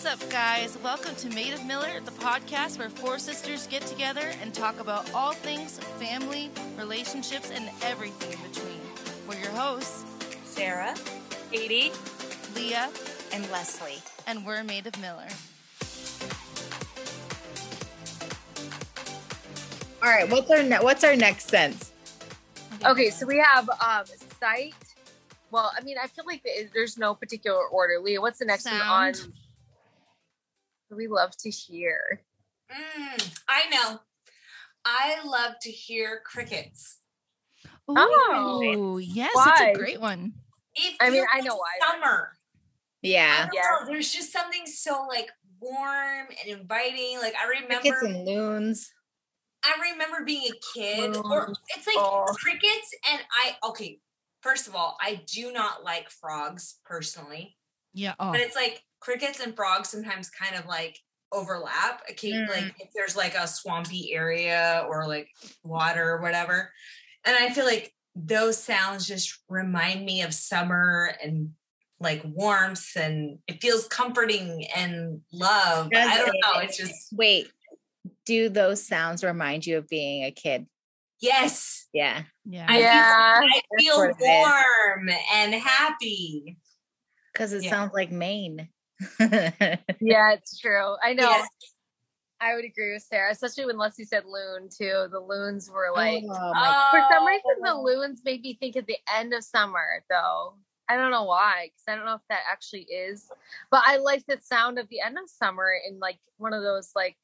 What's up, guys? Welcome to Made of Miller, the podcast where four sisters get together and talk about all things family, relationships, and everything in between. We're your hosts, Sarah, Katie, Leah, and Leslie. and we're Made of Miller. All right, what's our ne- what's our next sense? Okay, so we have um sight. Well, I mean, I feel like there's no particular order. Leah, what's the next one on? Sound. We love to hear. Mm, I know. I love to hear crickets. Oh. Yes, Why? it's a great one. It I mean, feels I like know why. Summer. Yeah, Yeah. know. There's just something so like warm and inviting. Like I remember, crickets and loons. I remember being a kid, or it's like Oh. crickets. And I okay. First of all, I do not like frogs personally, Yeah. Oh, but it's like crickets and frogs sometimes kind of like overlap. Okay, Mm. like if there's like a swampy area or like water or whatever, and I feel like those sounds just remind me of summer and like warmth and it feels comforting and love. Does I don't it? know. It's just Wait, do those sounds remind you of being a kid? yes. Yeah, yeah. I Yeah, feel, I feel what it is. warm and happy. Because it Yeah. sounds like Maine. yeah, it's true. I know. Yes. I would agree with Sarah, especially when Leslie said loon too. The loons were like, oh my for some reason, the Oh. loons made me think of the end of summer, though. I don't know why, because I don't know if that actually is. But I like the sound of the end of summer in like one of those like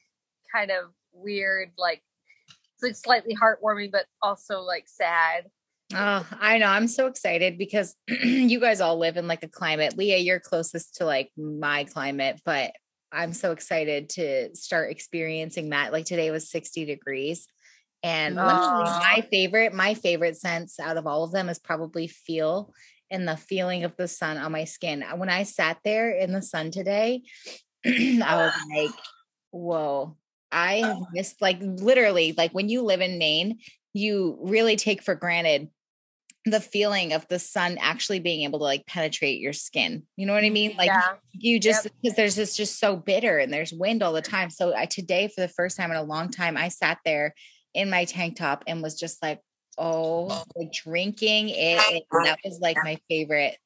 kind of weird, like it's like slightly heartwarming, but also like sad. Oh, I know. I'm so excited because you guys all live in like a climate. Leah, you're closest to like my climate, but I'm so excited to start experiencing that. Like today was 60 degrees. And one of Aw. my favorite, my favorite sense out of all of them is probably feel and the feeling of the sun on my skin. Uh, when I sat there in the sun today, I was like, whoa, I have missed like literally like when you live in Maine, you really take for granted the feeling of the sun actually being able to like penetrate your skin. You know what I mean? Mm-hmm. Like yeah, you just because there's this just so bitter and there's wind all the time. So I today for the first time in a long time, I sat there in my tank top and was just like, oh, like drinking it. that was like my favorite,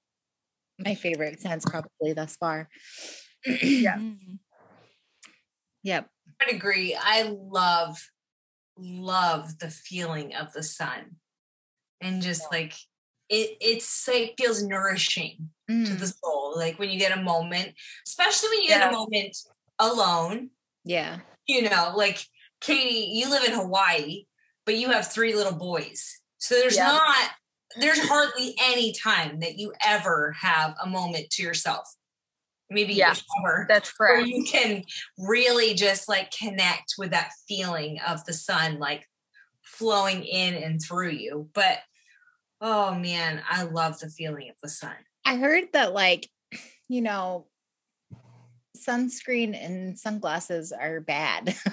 my favorite sense probably thus far. Yeah. Yep. I agree. I love, love the feeling of the sun. And just like it it's like feels nourishing to Mm, the soul. Like when you get a moment, especially when you get a moment alone, yeah. you know, like Katie, you live in Hawaii, but you have three little boys. So there's Yeah. not there's hardly any time that you ever have a moment to yourself. Maybe Yeah. ever that's where you can really just like connect with that feeling of the sun like flowing in and through you. But oh man, I love the feeling of the sun. I heard that like, you know, sunscreen and sunglasses are bad.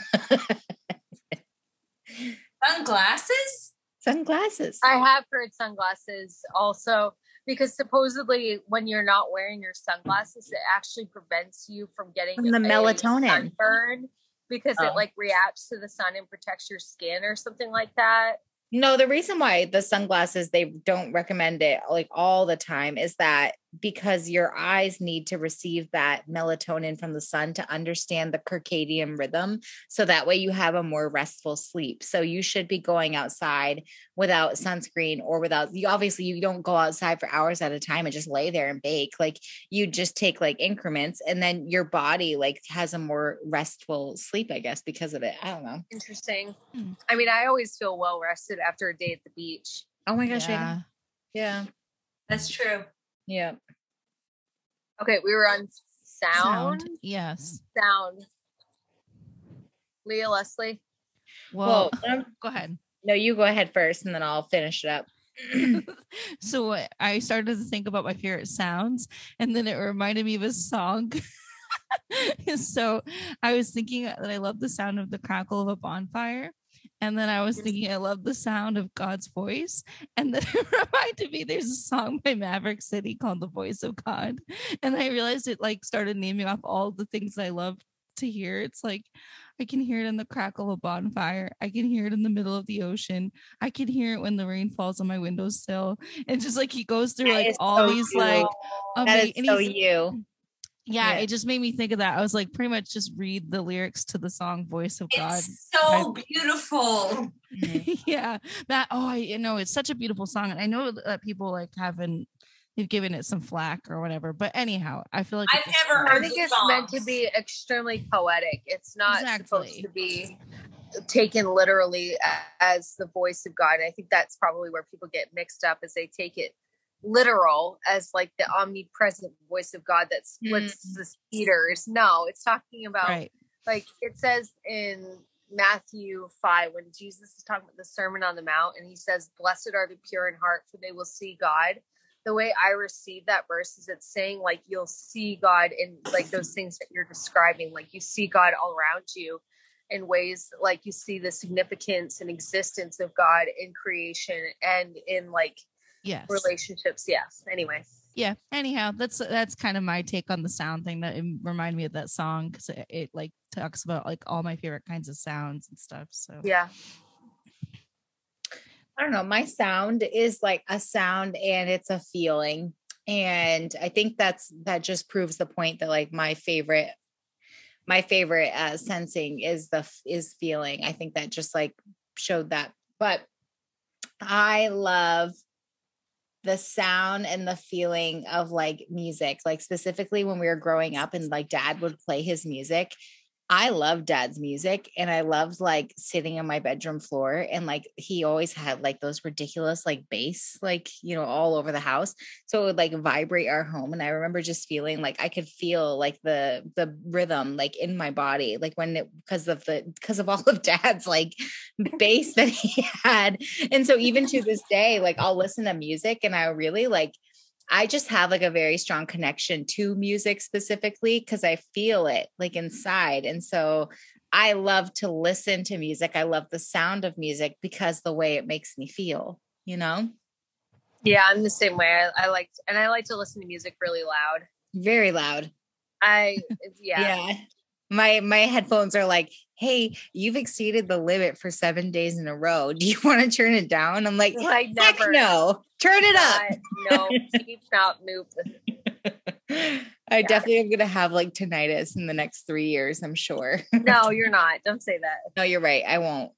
Sunglasses? sunglasses. I have heard sunglasses also because supposedly when you're not wearing your sunglasses, it actually prevents you from getting From the a melatonin. sunburn because Oh. it like reacts to the sun and protects your skin or something like that. No, the reason why the sunglasses they don't recommend it like all the time is that because your eyes need to receive that melatonin from the sun to understand the circadian rhythm so that way you have a more restful sleep. So you should be going outside without sunscreen or without you obviously you don't go outside for hours at a time and just lay there and bake. Like you just take like increments and then your body like has a more restful sleep I guess because of it. I don't know. Interesting. Hmm. I mean, I always feel well rested after a day at the beach. Oh my gosh, yeah. yeah. That's true. Yeah. Okay, we were on sound. Sound. Yes. Sound. Leah Leslie. Well, Well, um, go ahead. No, you go ahead first and then I'll finish it up. so I- I started to think about my favorite sounds, and then it reminded me of a song. so I was thinking that I love the sound of the crackle of a bonfire. And then I was thinking, I love the sound of God's voice. And then it reminded me there's a song by Maverick City called The Voice of God. And I realized it like started naming off all the things I love to hear. It's like I can hear it in the crackle of bonfire. I can hear it in the middle of the ocean. I can hear it when the rain falls on my windowsill. And just like he goes through That like all so these cool. like That ama- is so you. Yeah, Yeah. it just made me think of that. I was like, pretty much just read the lyrics to the song "Voice of God." It's so beautiful. yeah, that. Oh, I you know it's such a beautiful song, and I know that people like haven't they've given it some flack or whatever. But anyhow, I feel like I've never I heard think the it's meant to be extremely poetic. It's not supposed to be taken literally as the voice of God. And I think that's probably where people get mixed up as they take it literal as like the omnipresent voice of God that splits mm-hmm. the cedars. No, it's talking about right. like it says in Matthew 5 when Jesus is talking about the Sermon on the Mount and he says, Blessed are the pure in heart, for they will see God. The way I receive that verse is it's saying like you'll see God in like those things that you're describing, like you see God all around you in ways like you see the significance and existence of God in creation and in like Yes. relationships. Yes. Anyway. yeah anyhow that's that's kind of my take on the sound thing that it reminded me of that song because it, it like talks about like all my favorite kinds of sounds and stuff so Yeah. I don't know. My sound is like a sound and it's a feeling. And I think that's that just proves the point that like my favorite my favorite uh sensing is the is feeling. I think that just like showed that. But I love the sound and the feeling of like music. Like specifically when we were growing up and like dad would play his music. I love dad's music and I loved like sitting on my bedroom floor and like he always had like those ridiculous like bass like you know all over the house so it would like vibrate our home and I remember just feeling like I could feel like the the rhythm like in my body like when it because of the because of all of dad's like bass that he had and so even to this day like I'll listen to music and I really like I just have like a very strong connection to music specifically because I feel it like inside. And so I love to listen to music. I love the sound of music because the way it makes me feel, you know? Yeah, I'm the same way. I, I like and I like to listen to music really loud. Very loud. I yeah. My my headphones are like, hey, you've exceeded the limit for seven days in a row. Do you want to turn it down? I'm like, Like heck never. no, turn it up. Not- no, keep not move. I definitely am gonna have like tinnitus in the next three years, I'm sure. No, you're not. Don't say that. no, you're right. I won't.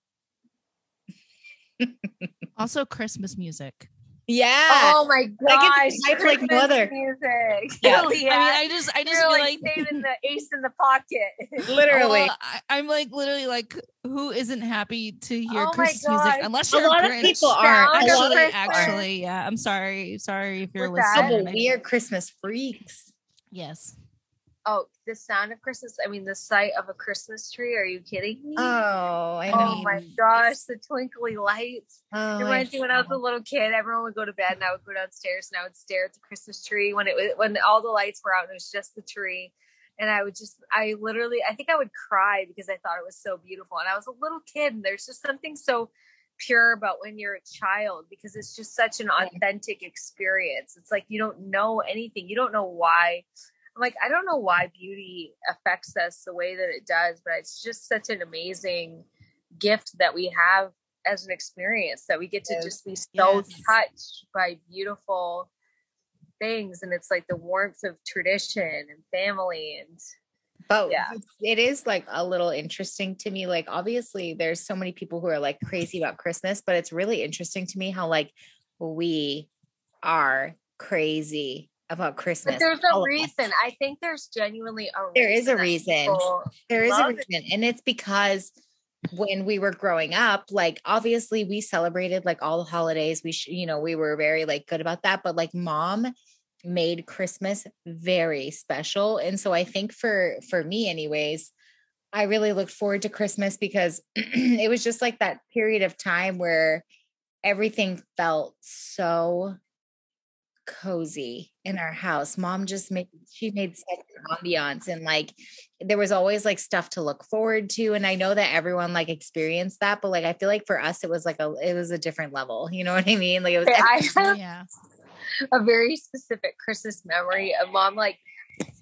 also christmas music Yeah. Oh my I gosh. get to type like no Christmas music. Yeah. Hell i mean i just i just You're like, like, saving the ace in the pocket. Literally. Well, I, i'm like literally like who isn't happy to hear Oh christmas gosh. music unless you're lot of people aren't. A of lot of actually people aren't. actually yeah i'm sorry sorry if you're What's that? Oh, listening but I- we are Christmas freaks. yes Oh, the sound of Christmas. I mean, the sight of a Christmas tree. Are you kidding me? Oh, I know. oh mean, my gosh, the twinkly lights. oh, It reminds me when I was a little kid. Everyone would go to bed, and I would go downstairs and I would stare at the Christmas tree when it was when all the lights were out and it was just the tree. And I would just, I literally, I think I would cry because I thought it was so beautiful. And I was a little kid, and there's just something so pure about when you're a child because it's just such an authentic experience. It's like you don't know anything, you don't know why. Like, I don't know why beauty affects us the way that it does, but it's just such an amazing gift that we have as an experience that we get to just be so Yes. touched by beautiful things and it's like the warmth of tradition and family and But Yeah. it is like a little interesting to me. Like, obviously, there's so many people who are like crazy about Christmas, but it's really interesting to me how like we are crazy about Christmas. but there's a reason i think there's genuinely a There is a reason. There is a love it. reason, and it's because when we were growing up, like obviously we celebrated like all the holidays. We, sh- you know, we were very like good about that. But like mom made Christmas very special, and so I think for for me, anyways, I really looked forward to Christmas because it was just like that period of time where everything felt so cozy in our house. Mom just made she made such an ambiance and like there was always like stuff to look forward to. And I know that everyone like experienced that, but like I feel like for us it was like a it was a different level. You know what I mean? Like it was I have yeah. a very specific Christmas memory of mom like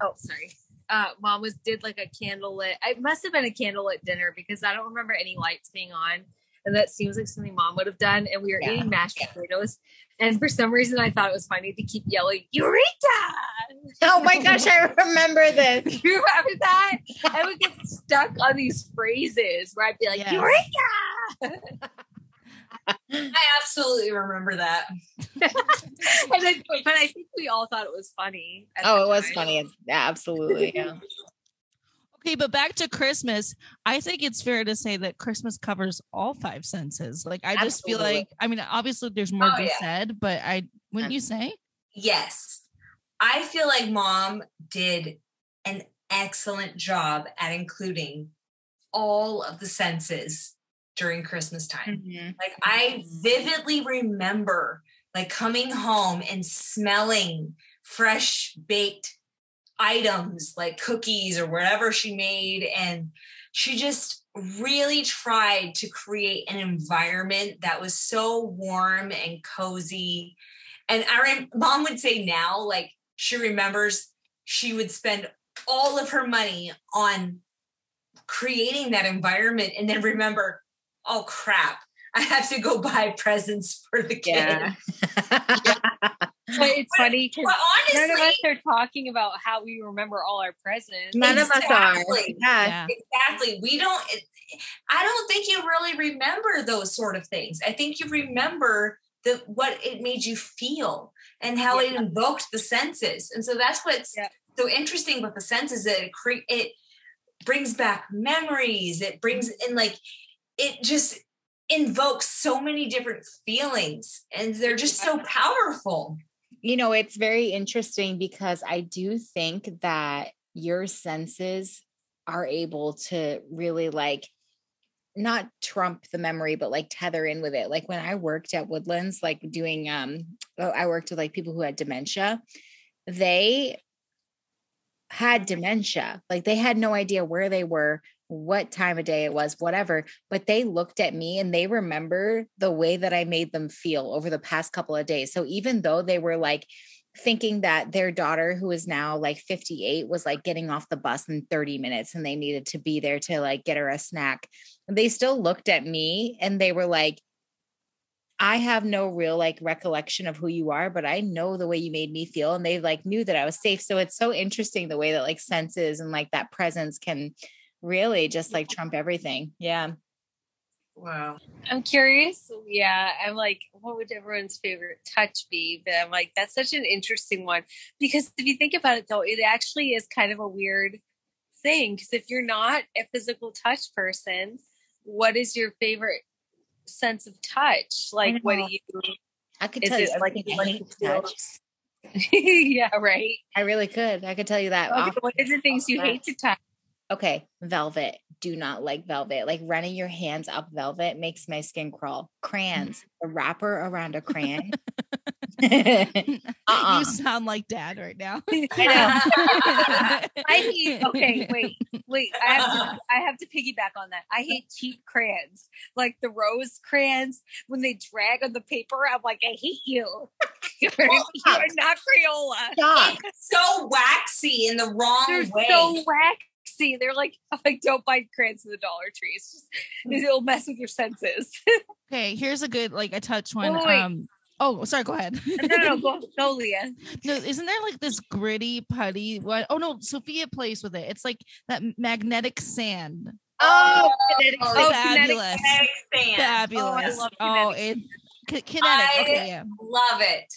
oh sorry. Uh mom was did like a candlelit it must have been a candlelit dinner because I don't remember any lights being on. And that seems like something mom would have done. And we were Yeah. eating mashed potatoes. And for some reason I thought it was funny to keep yelling, Eureka! Oh my gosh, I remember this. you remember that? I would get stuck on these phrases where I'd be like, Yes. Eureka! I absolutely remember that. and then, but I think we all thought it was funny. Oh, the it was funny. Yeah, absolutely. Yeah. Okay, but back to Christmas. I think it's fair to say that Christmas covers all five senses. Like I just feel like I mean, obviously there's more Oh, to be yeah. said, but I wouldn't you say? Yes. I feel like mom did an excellent job at including all of the senses during Christmas time. Mhm. Like I vividly remember like coming home and smelling fresh baked items like cookies or whatever she made. And she just really tried to create an environment that was so warm and cozy. And I rem- mom would say now like she remembers she would spend all of her money on creating that environment and then remember oh crap i have to go buy presents for the kid Yeah. But it's funny because none of us are talking about how we remember all our presents. None of us are. Yeah. Yeah. exactly we don't i don't think you really remember those sort of things i think you remember the what it made you feel and how it invoked the senses and so that's what's Yeah. so interesting about the senses that it cre- it brings back memories it brings mm-hmm. in like it just invokes so many different feelings and they're just so powerful you know, it's very interesting because I do think that your senses are able to really like not trump the memory, but like tether in with it. Like when I worked at Woodlands, like doing, um, oh, I worked with like people who had dementia, they had dementia. Like they had no idea where they were, what time of day it was, whatever. But they looked at me and they remember the way that I made them feel over the past couple of days. So even though they were like thinking that their daughter, who is now like 58, was like getting off the bus in 30 minutes and they needed to be there to like get her a snack, they still looked at me and they were like, I have no real like recollection of who you are, but I know the way you made me feel. And they like knew that I was safe. So it's so interesting the way that like senses and like that presence can really just like trump everything. Yeah. wow I'm curious. Yeah, I'm like, what would everyone's favorite touch be? But I'm like, that's such an interesting one because if you think about it, though, it actually is kind of a weird thing. Because if you're not a physical touch person, what is your favorite sense of touch? Like, what do know. you? I could Is tell you it like everything like hate to feel- touch. yeah, right. I really could. I could tell you that. Okay, what are the things you hate to touch? Okay, velvet. Do not like velvet. Like running your hands up velvet makes my skin crawl. Mm. Crayons, the wrapper around a crayon. Uh-uh. You sound like dad right now. I know. I hate. Okay, wait, wait. I have to. I have to piggyback on that. I hate cheap crayons, like the rose crayons. When they drag on the paper, I'm like, I hate you. You're, you're not Crayola. Stop. it's so waxy in the wrong They're way so waxy. See, they're like, like, don't buy crayons in the Dollar Tree. It's just it'll mess with your senses. okay, here's a good like a touch one. Wait, wait. Um oh sorry, go ahead. no, no, no, go, go, Leah. No, isn't there like this gritty putty? What? Oh no, Sophia plays with it. It's like that magnetic sand. Oh, kinetic Oh, Oh, fabulous, Kinetic sand. fabulous. love Oh, kinetic it kinetic. I- okay, yeah. Love it.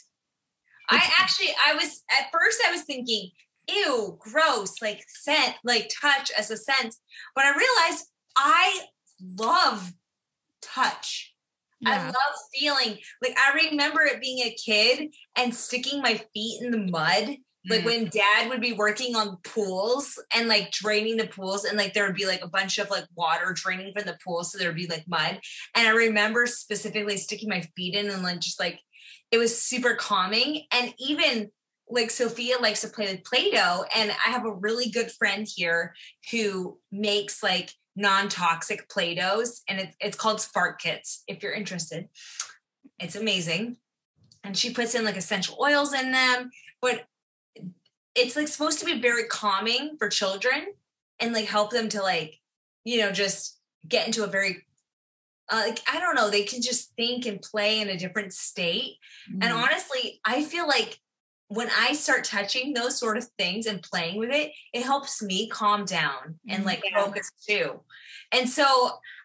I actually, I was at first, I was thinking, ew, gross, like scent, like touch as a sense. But I realized I love touch. I love feeling like I remember it being a kid and sticking my feet in the mud. Like Mm. when dad would be working on pools and like draining the pools, and like there would be like a bunch of like water draining from the pool. So there would be like mud. And I remember specifically sticking my feet in and like just like it was super calming. And even like Sophia likes to play with Play-Doh. And I have a really good friend here who makes like non-toxic Play-Dohs and it's it's called Spark Kits if you're interested. It's amazing. And she puts in like essential oils in them, but it's like supposed to be very calming for children and like help them to like, you know, just get into a very uh, like I don't know, they can just think and play in a different state. Mm. And honestly, I feel like when I start touching those sort of things and playing with it, it helps me calm down and like yeah. focus too. And so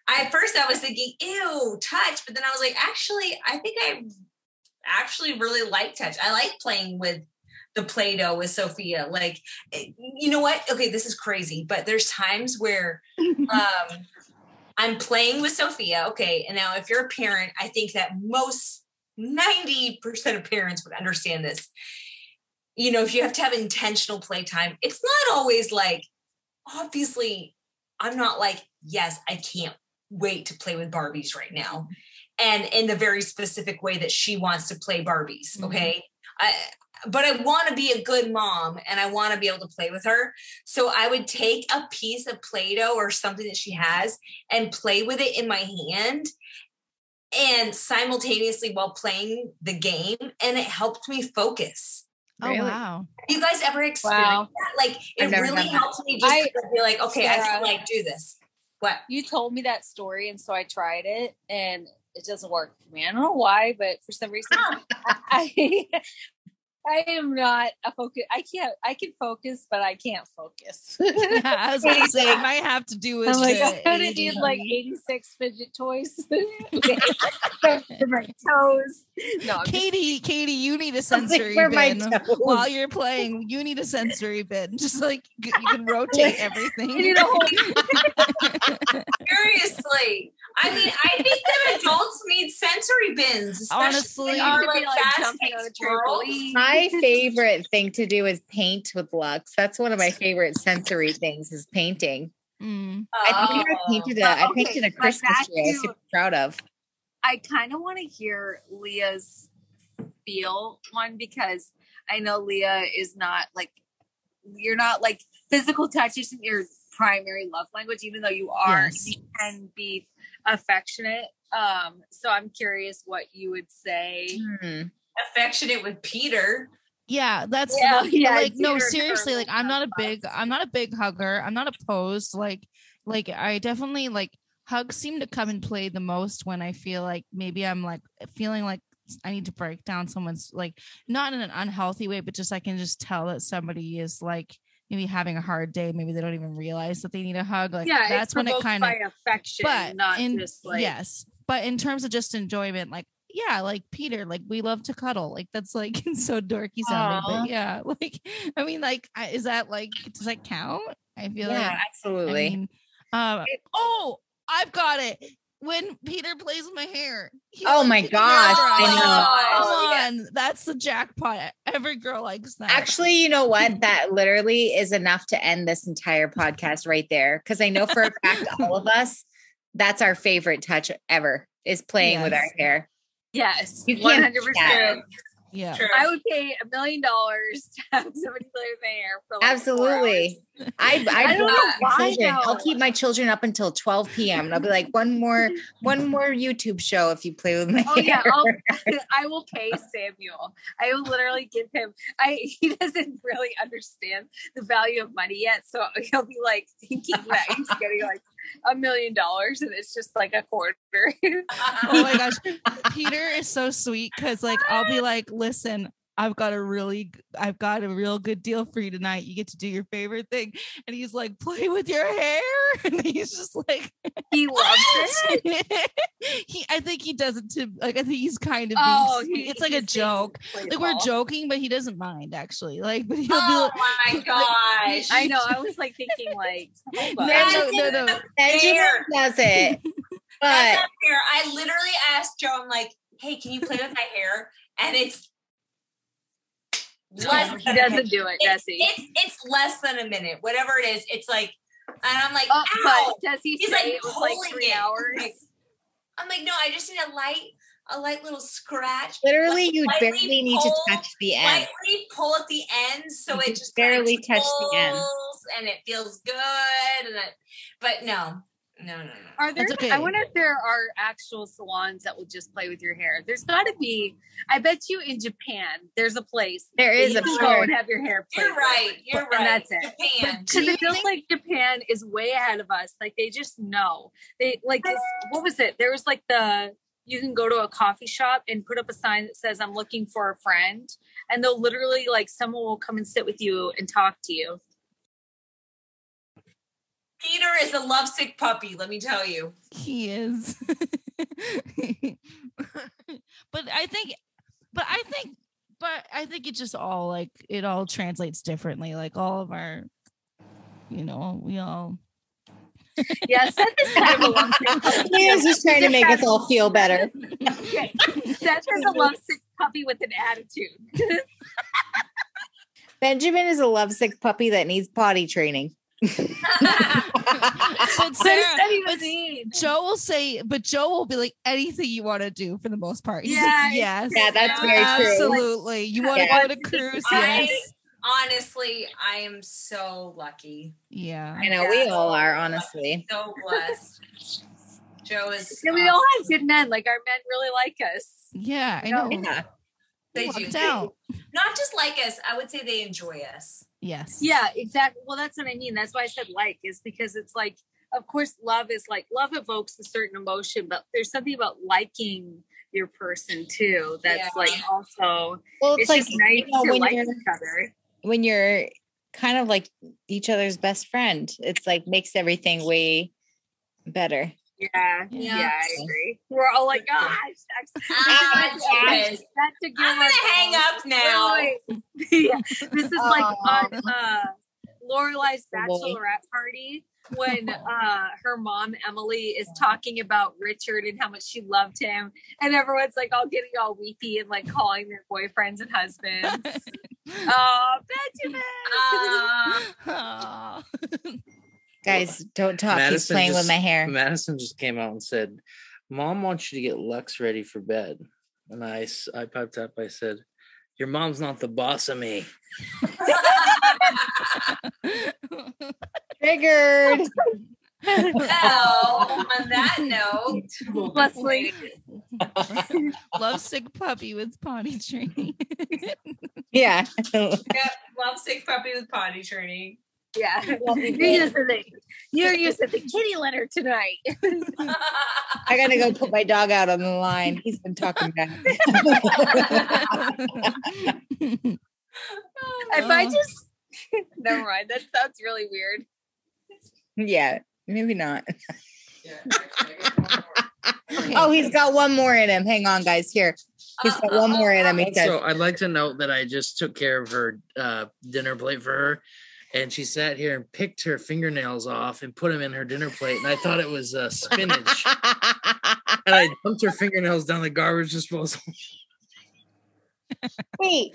I, at first I was thinking, ew, touch. But then I was like, actually, I think I actually really like touch. I like playing with the Play-Doh with Sophia. Like, eh, you know what? Okay, this is crazy, but there's times where um I'm playing with Sophia. Okay. And now if you're a parent, I think that most 90% of parents would understand this you know, if you have to have intentional playtime, it's not always like, obviously, I'm not like, yes, I can't wait to play with Barbies right now. And in the very specific way that she wants to play Barbies. Mm-hmm. Okay. I, but I want to be a good mom and I want to be able to play with her. So I would take a piece of Play Doh or something that she has and play with it in my hand and simultaneously while playing the game. And it helped me focus. Oh wow! Have you guys ever experienced wow. that? Like it really helped me just I, be like, okay, Sarah, I can like do this. What you told me that story, and so I tried it, and it doesn't work for me. I don't know why, but for some reason, I, I am not a focus. I can't. I can focus, but I can't focus. yeah, I was to say it might have to do with. I'm like, I'm gonna need like 86 fidget toys for my toes. No, Katie, just... Katie, you need a sensory bin while you're playing. You need a sensory bin. Just like you can rotate everything. Seriously. I mean, I think that adults need sensory bins. Honestly, are like, like jumping on a trampoline. My favorite thing to do is paint with Lux. That's one of my favorite sensory things is painting. Mm. I think I painted a, I painted a Christmas tree. I'm super proud of. I kind of want to hear Leah's feel one because I know Leah is not like you're not like physical touch isn't your primary love language, even though you are, yes. you can be affectionate. Um, so I'm curious what you would say. Hmm. Affectionate with Peter. Yeah, that's yeah, like, yeah, like no, seriously, like I'm not a big I'm not a big hugger. I'm not opposed. Like like I definitely like hugs seem to come and play the most when I feel like maybe I'm like feeling like I need to break down someone's like not in an unhealthy way, but just I can just tell that somebody is like maybe having a hard day maybe they don't even realize that they need a hug like yeah, that's when it kind of affection but not in, just like yes but in terms of just enjoyment like yeah like peter like we love to cuddle like that's like so dorky sounding Aww. but yeah like i mean like is that like does that count? I feel yeah, like absolutely. I mean, um, oh i've got it when Peter plays with my hair. Oh my gosh. I know. Come on. That's the jackpot. Every girl likes that. Actually, you know what? That literally is enough to end this entire podcast right there. Cause I know for a fact, all of us, that's our favorite touch ever is playing yes. with our hair. Yes. You 100%. Yeah. True. I would pay a million dollars to have somebody play with my hair for like Absolutely. I I, I don't know why I'll keep my children up until 12 p.m. and I'll be like, one more, one more YouTube show if you play with my oh, hair. Yeah, I'll, I will pay Samuel. I will literally give him I he doesn't really understand the value of money yet. So he'll be like thinking that he's getting like a million dollars and it's just like a quarter. oh my gosh. Peter is so sweet because like I'll be like, listen, I've got a really, I've got a real good deal for you tonight. You get to do your favorite thing. And he's like, play with your hair. And he's just like, he loves it. he, I think he does it to, like, I think he's kind of, oh, he, it's like a joke. Like we're joking, but he doesn't mind actually. Like, but he'll oh be like, my gosh. I know. I was like thinking, like, no, no, no, no. Benjamin does it. But I literally asked Joe, I'm like, hey, can you play with my hair? And it's less he doesn't do it, Jesse. It's, it's less than a minute, whatever it is. It's like, and I'm like, oh, but does he He's say like, it was like three it. hours? I'm like, I'm like, no, I just need a light a light little scratch. Literally, Like, you lightly barely need to touch the end. Lightly pull at the ends, so You it just just kinda barely touch the end. and it feels good. And it, but no, no, no, no. Are there? Okay. I wonder if there are actual salons that will just play with your hair. There's got to be. I bet you in Japan, there's a place There is that is you a can sure. go and have your hair played. You're right. You're And right. that's it. Japan. Do Because it feels think- like Japan is way ahead of us. Like they just know. They like this. What was it? There was like the you can go to a coffee shop and put up a sign that says "I'm looking for a friend," and they'll literally like someone will come and sit with you and talk to you. Peter is a lovesick puppy. Let me tell you. He is. but I think, but I think, but I think it just all like it all translates differently. Like all of our, you know, we all. Yeah, Seth is kind of a lovesick. He was just trying to make us all feel better. Okay. Seth is a lovesick puppy with an attitude. Benjamin is a lovesick puppy that needs potty training. But Sarah, does that even but? Joe will say, but Joe will be like anything you want to do for the most part. He's Yeah, like, yes, Yeah, that's very true. absolutely. You want to Yeah. go to cruise? I- Yes. Honestly, I am so lucky. Yeah. I know we all are, honestly. So blessed. Joe is. Yeah, we all have good men. Like our men really like us. Yeah, I know. Yeah. They Lucked do. out. Not just like us. I would say they enjoy us. Yes. Yeah, exactly. Well, that's what I mean. That's why I said like, is because it's like, of course, love is like love evokes a certain emotion, but there's something about liking your person too. That's Yeah. like also Well, it's, it's, like just nice you know, to when like you're each other. when you're kind of like each other's best friend. It's like makes everything way better. Yeah, Yeah. yeah, I agree. We're all like, gosh, I'm, Ah, I'm, that's a good I'm gonna hang up now. Wait, wait. yeah, this is like Aw. on uh, Lorelai's bachelorette party when uh, her mom Emily is talking about Richard and how much she loved him, and everyone's like all getting all weepy and like calling their boyfriends and husbands. oh, Benjamin! Uh, Aw. Guys, don't talk. He's Madison playing with my hair. Madison just came out and said, "Mom wants you to get Lux ready for bed." And I, I piped up. I said, "Your mom's not the boss of me." Triggered. well, on that note, Leslie, Love sick puppy with potty training. yeah. yep, lovesick puppy with potty training. Yeah, you're used to the you're used to the kitty litter tonight. I gotta go put my dog out on the line. He's been talking back. If. I just never mind, that sounds really weird. yeah, maybe not. Oh, he's got one more in him. Hang on, guys. Here, he's got one more in him. He says, Also, I'd like to note that I just took care of her uh, dinner plate for her, and she sat here and picked her fingernails off and put them in her dinner plate, and I thought it was uh, spinach, and I dumped her fingernails down the garbage disposal. "Wait,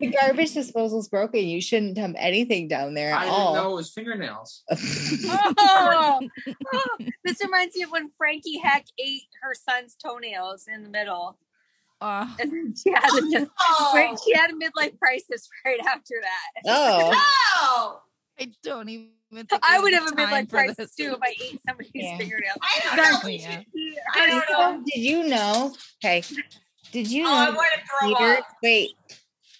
the garbage disposal's broken. You shouldn't dump anything down there at I didn't all." know it was fingernails. Oh, oh, this reminds me of when Frankie Heck ate her son's toenails in the middle, Aw. and she had a Oh, she had a midlife crisis right after that. oh, no. I don't even. I would have a time midlife crisis this. too if I ate somebody's Yeah. fingernails. I don't know. Yeah. I don't know. Did you know? Okay, did you Oh, I know want to throw Peter? up. Wait,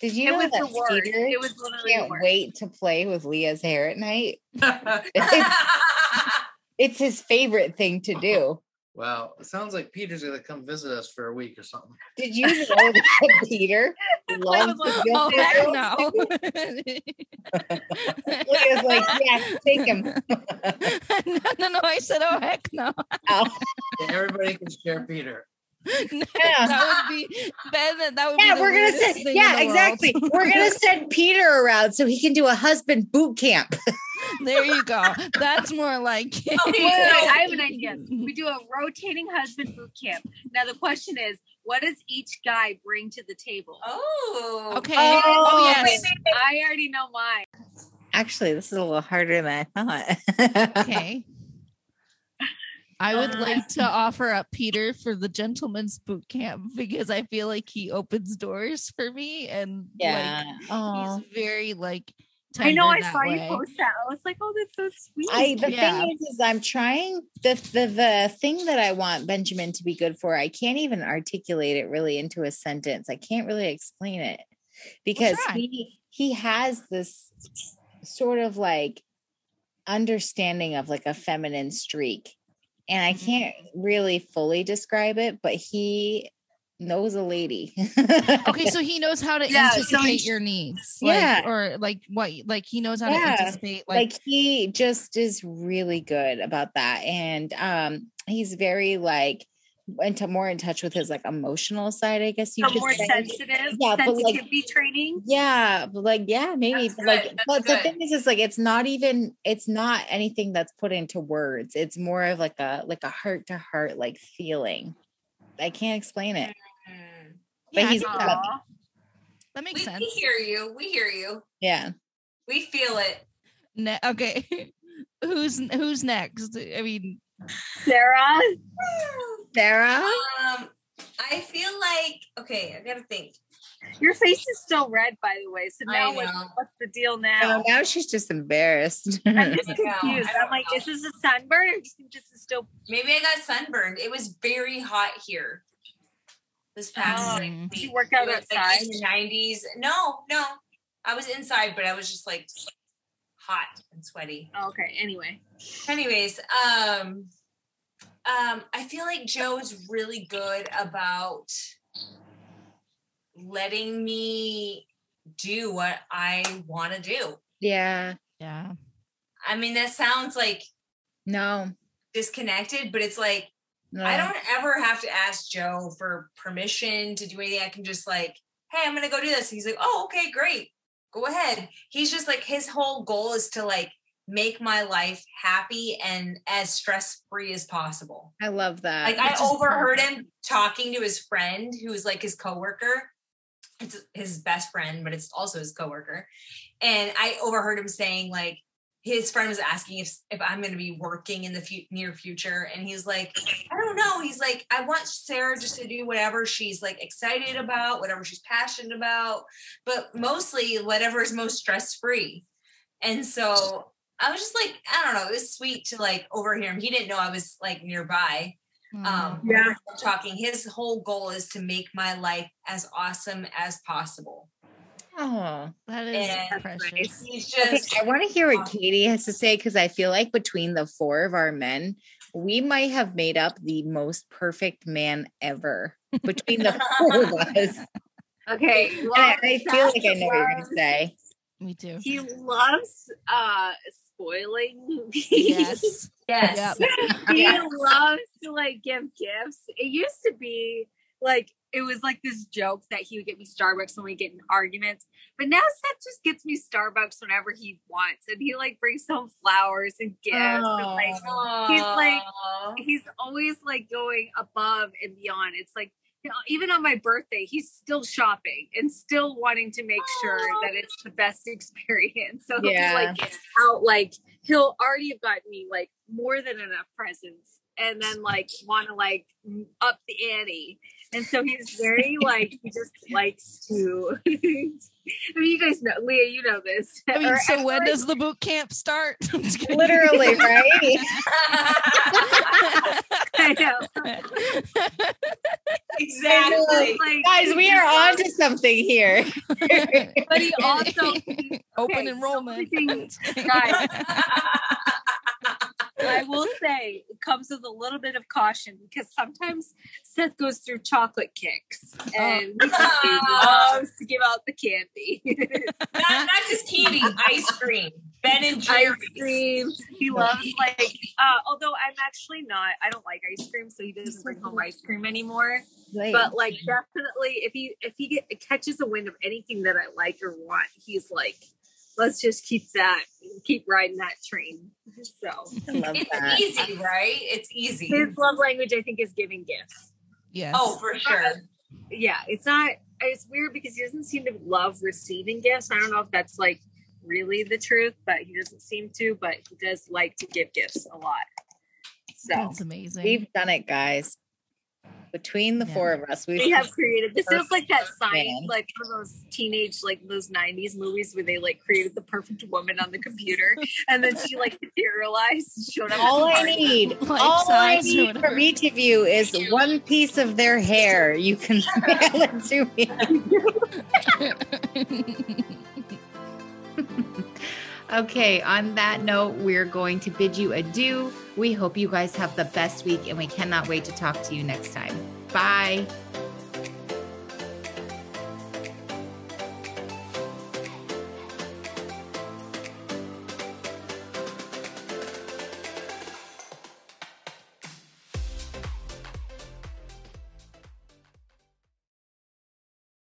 did you It know was that the worst. Peter It was literally can't worst. wait to play with Leah's hair at night? It's his favorite thing to do. Well, it sounds like Peter's gonna come visit us for a week or something. Did you know that Peter loves oh, was to Oh heck him? no! Leah's like, yeah, take him. no, no, no! I said, oh heck no! Oh, And everybody can share Peter. Yeah. That would be Ben. That would yeah, be the we're gonna send. thing Yeah, exactly. We're gonna send Peter around so he can do a husband boot camp. there you go. That's more like it. Okay, Wait, wait, so- I have an idea. We do a rotating husband boot camp. Now the question is, what does each guy bring to the table? Oh. Okay. Oh, Oh, wait, yes. wait, wait. I already know mine. Actually, this is a little harder than I thought. Okay. I would Uh, like to offer up Peter for the gentleman's boot camp because I feel like he opens doors for me and Yeah. like Oh. he's very like I know I that saw you post that. I was like, oh, that's so sweet. I the Yeah. thing is, is I'm trying the, the the thing that I want Benjamin to be good for. I can't even articulate it really into a sentence. I can't really explain it because try. he he has this sort of like understanding of like a feminine streak, and I can't really fully describe it, but he knows a lady. Okay, so he knows how to Yeah, so anticipate he- your needs. Like, Yeah. Or like what like he knows how Yeah, to anticipate like, like he just is really good about that and um he's very like into more in touch with his like emotional side i guess you So could more say. sensitive, Yeah, but, like- sensitivity training. yeah but like yeah maybe That's like good, that's but the good. thing is is like it's not even it's not anything that's put into words it's more of like a like a heart to heart like feeling i can't explain it Mm. but yeah, he's that, that makes We, sense. we hear you. We hear you. yeah We feel it. Ne- okay. who's who's next? I mean, Sarah. sarah Um, I feel like okay. I gotta think. Your face is still red, by the way. So now what, what's the deal Oh, now? now she's just embarrassed I'm just confused. I don't I'm like, know. is this a sunburn or just, just a still? Maybe I got sunburned. It was very hot here this past Oh, like, did week. you work out It was, like, outside? in the nineties. No, no. I was inside, but I was just like hot and sweaty. Oh, okay. Anyway, Anyways, um, um, I feel like Joe's really good about letting me do what I want to do. yeah yeah. I mean, that sounds like no disconnected, but it's like no I don't ever have to ask Joe for permission to do anything. I can just like, hey, I'm gonna go do this. He's like, oh, okay, great. Go ahead. He's just like his whole goal is to like make my life happy and as stress-free as possible. i love that Like I overheard perfect. him talking to his friend who's like his coworker. It's his best friend, but it's also his coworker. And I overheard him saying like his friend was asking if if I'm going to be working in the fu- near future and he's like I don't know. He's like I want Sarah just to do whatever she's like excited about, whatever she's passionate about, but mostly whatever is most stress-free. And so I was just like, I don't know, it was sweet to like overhear him. He didn't know I was like nearby Mm. um Yeah. talking his whole goal is to make my life as awesome as possible oh that is and- precious. he's Okay, just I want to hear what Katie has to say because I feel like between the four of our men, we might have made up the most perfect man ever between the four of us. And okay. I, I feel like I know what you're going to say. Me too. He loves uh spoiling. Yes. yes he Yeah. loves to like give gifts. It used to be like it was like this joke that he would get me Starbucks when we get in arguments. But now Seth just gets me Starbucks whenever he wants, and he like brings home flowers and gifts. And, like He's like- he's always like going above and beyond. It's like you know, even on my birthday, he's still shopping and still wanting to make sure that it's the best experience. So he'll Yeah. be like out like he'll already have gotten me like more than enough presents and then like want to like up the ante. And so he's very like he just likes to I mean you guys know Leah, you know this. I mean, Or so when actually- does the boot camp start? I'm just kidding. Literally, right? I know. Exactly Like, Guys, we are on to something here. But he also open okay, so enrollment. guys, I will say it comes with a little bit of caution because sometimes Seth goes through chocolate kicks oh. and he loves to give out the candy. not, not just candy ice cream ben and ice cream. He loves like uh although I'm actually not I don't like ice cream, so he doesn't bring home ice cream anymore. But like definitely if he if he get, catches a wind of anything that I like or want, he's like, let's just keep that keep riding that train. So it's that. easy right it's easy his love language I think is giving gifts. yes. oh for sure Yeah, it's not it's weird because he doesn't seem to love receiving gifts. I don't know if that's like really the truth, but he doesn't seem to, but he does like to give gifts a lot. So That's amazing. We've done it, guys. Between the Yeah. four of us, we've we have created this is like that sign, Man. like one of those teenage, like those '90s movies where they like created the perfect woman on the computer, and then she like materialized, showed up. at all I need, Life all I size need whatever. from each of you is one piece of their hair. You can mail it to me. Okay, on that note, we're going to bid you adieu. We hope you guys have the best week and we cannot wait to talk to you next time. Bye.